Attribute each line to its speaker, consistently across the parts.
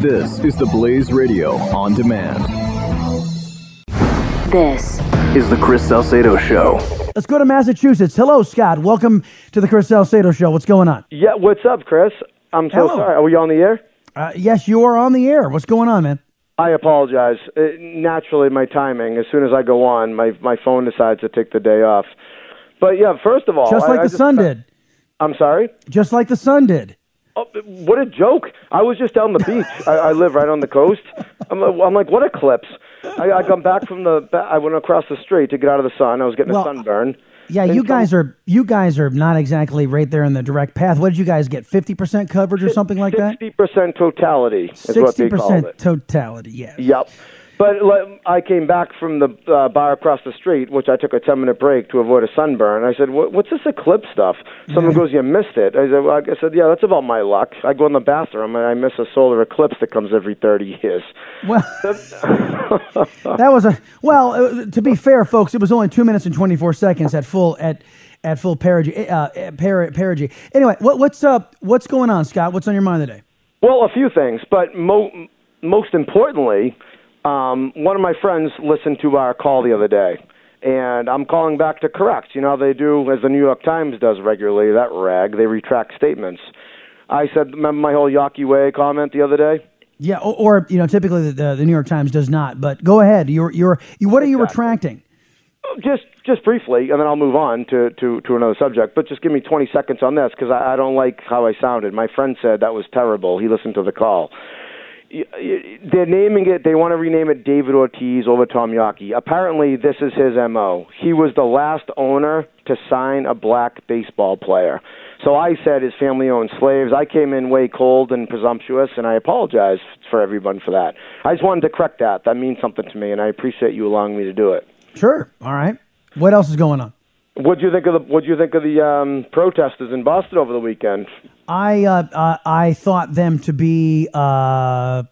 Speaker 1: This is the Blaze Radio on demand.
Speaker 2: This
Speaker 1: Is the Chris Salcedo Show.
Speaker 3: Let's go to Massachusetts. Hello, Scott. Welcome to the Chris Salcedo Show. What's going on?
Speaker 4: Yeah, what's up, Chris? I'm so
Speaker 3: Hello.
Speaker 4: sorry. Are we on the air?
Speaker 3: Uh, yes, you are on the air. What's going on, man?
Speaker 4: I apologize. Uh, naturally, my timing. As soon as I go on, my my phone decides to take the day off. But yeah, first of all,
Speaker 3: Just like
Speaker 4: I
Speaker 3: the
Speaker 4: just-
Speaker 3: sun did.
Speaker 4: I'm sorry.
Speaker 3: Just like the sun did.
Speaker 4: Oh, what a joke! I was just down the beach. I, I live right on the coast. I'm, I'm like, what eclipse? I, I come back from the. I went across the street to get out of the sun. I was getting
Speaker 3: Well,
Speaker 4: a sunburn.
Speaker 3: Yeah,
Speaker 4: And
Speaker 3: you guys are you guys are not exactly right there in the direct path. What did you guys get? Fifty percent coverage or something like that?
Speaker 4: Sixty percent totality is what
Speaker 3: Sixty percent totality. Yes.
Speaker 4: Yep. But like, I came back from the uh, bar across the street, which I took a 10 minute break to avoid a sunburn. I said, What's this eclipse stuff? Someone goes, You missed it. I said, well, I said, Yeah, that's about my luck. I go in the bathroom and I miss a solar eclipse that comes every 30 years.
Speaker 3: Well, that was a well. Uh, to be fair, folks, it was only two minutes and twenty four seconds at full at at full perigee. Uh, per, perigee. Anyway, what, what's up? What's going on, Scott? What's on your mind today?
Speaker 4: Well, a few things, but mo- most importantly, um, one of my friends listened to our call the other day, and I'm calling back to correct. You know they do, as the New York Times does regularly, that rag, they retract statements. I said, remember my whole Yawkey Way comment the other day?
Speaker 3: Yeah, or, or you know, typically the, the New York Times does not. But go ahead. You're you're you, what are you
Speaker 4: Exactly.
Speaker 3: retracting?
Speaker 4: Just just briefly, and then I'll move on to, to, to another subject. But just give me 20 seconds on this because I, I don't like how I sounded. My friend said that was terrible. He listened to the call. They're naming it. They want to rename it David Ortiz over Tom Yawkey. Apparently, this is his mo. He was the last owner to sign a black baseball player. So I said his family owned slaves. I came in way cold and presumptuous, and I apologize for everyone for that. I just wanted to correct that. That means something to me, and I appreciate you allowing me to do it.
Speaker 3: Sure. All right. What else is going on?
Speaker 4: What do you think of the What do you think of the um, protesters in Boston over the weekend?
Speaker 3: I uh, uh, I thought them to be uh,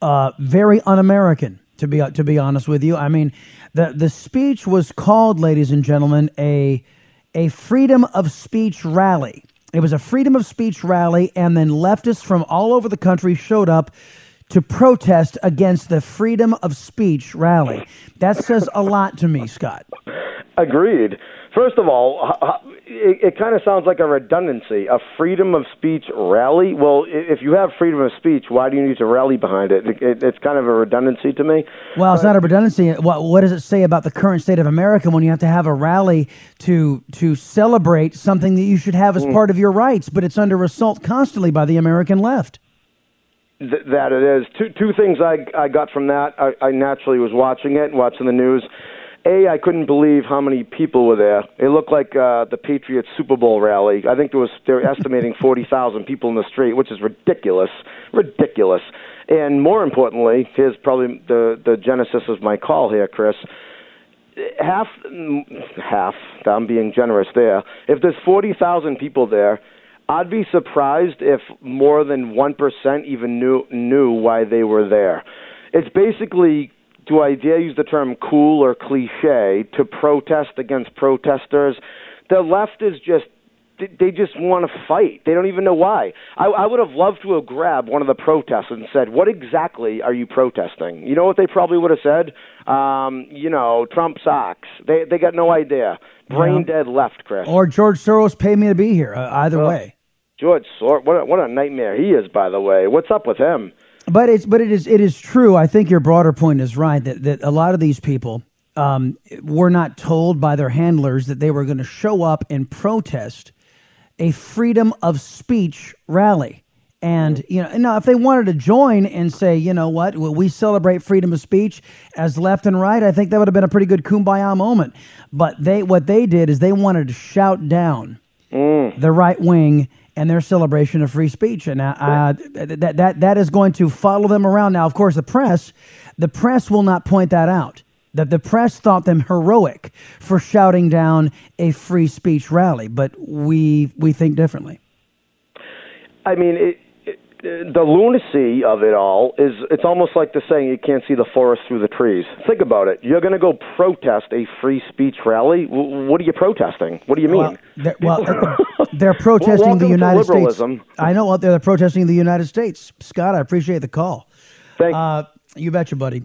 Speaker 3: uh, very un-American. To be to be honest with you, I mean, the the speech was called, ladies and gentlemen, a a freedom of speech rally. It was a freedom of speech rally, and then leftists from all over the country showed up to protest against the freedom of speech rally. That says a lot to me, Scott.
Speaker 4: Agreed. First of all, it, it kind of sounds like a redundancy. A freedom of speech rally. Well, if you have freedom of speech, why do you need to rally behind it? it, it it's kind of a redundancy to me.
Speaker 3: Well, it's not uh, a redundancy. What, what does it say about the current state of America when you have to have a rally to to celebrate something that you should have as hmm. part of your rights, but it's under assault constantly by the American left?
Speaker 4: Th- that it is. Two two things I I got from that. I, I naturally was watching it, watching the news. A, I couldn't believe how many people were there. It looked like uh, the Patriots Super Bowl rally. I think there was they're estimating forty thousand people in the street, which is ridiculous, ridiculous. And more importantly, here's probably the the genesis of my call here, Chris. Half, mm, half. I'm being generous there. If there's forty thousand people there, I'd be surprised if more than one percent even knew knew why they were there. It's basically, do I dare use the term cool or cliche to protest against protesters? The left is just they- just want to fight. They don't even know why. I, I would have loved to have grabbed one of the protesters and said, "What exactly are you protesting?" You know what they probably would have said? Um, you know, Trump socks. They they got no idea. Brain dead left, Chris.
Speaker 3: Or George Soros paid me to be here. Uh, either way.
Speaker 4: George Soros, what a, what a nightmare he is, by the way. What's up with him?
Speaker 3: But it's but it is it is true. I think your broader point is right that that a lot of these people um, were not told by their handlers that they were going to show up and protest a freedom of speech rally. And you know, now if they wanted to join and say, you know what, well, we celebrate freedom of speech as left and right, I think that would have been a pretty good kumbaya moment. But they, what they did is they wanted to shout down the right wing and their celebration of free speech. And uh, uh, that, that, that is going to follow them around. Now, of course, the press, the press will not point that out. That the press thought them heroic for shouting down a free speech rally, but we we think differently.
Speaker 4: I mean, it, it, the lunacy of it all is it's almost like the saying you can't see the forest through the trees. Think about it. You're going to go protest a free speech rally. W- what are you protesting? What do you mean?
Speaker 3: Well, there, well They're protesting the United States. I know they're protesting the United States. Scott, I appreciate the call.
Speaker 4: Thank
Speaker 3: uh, you. betcha, buddy.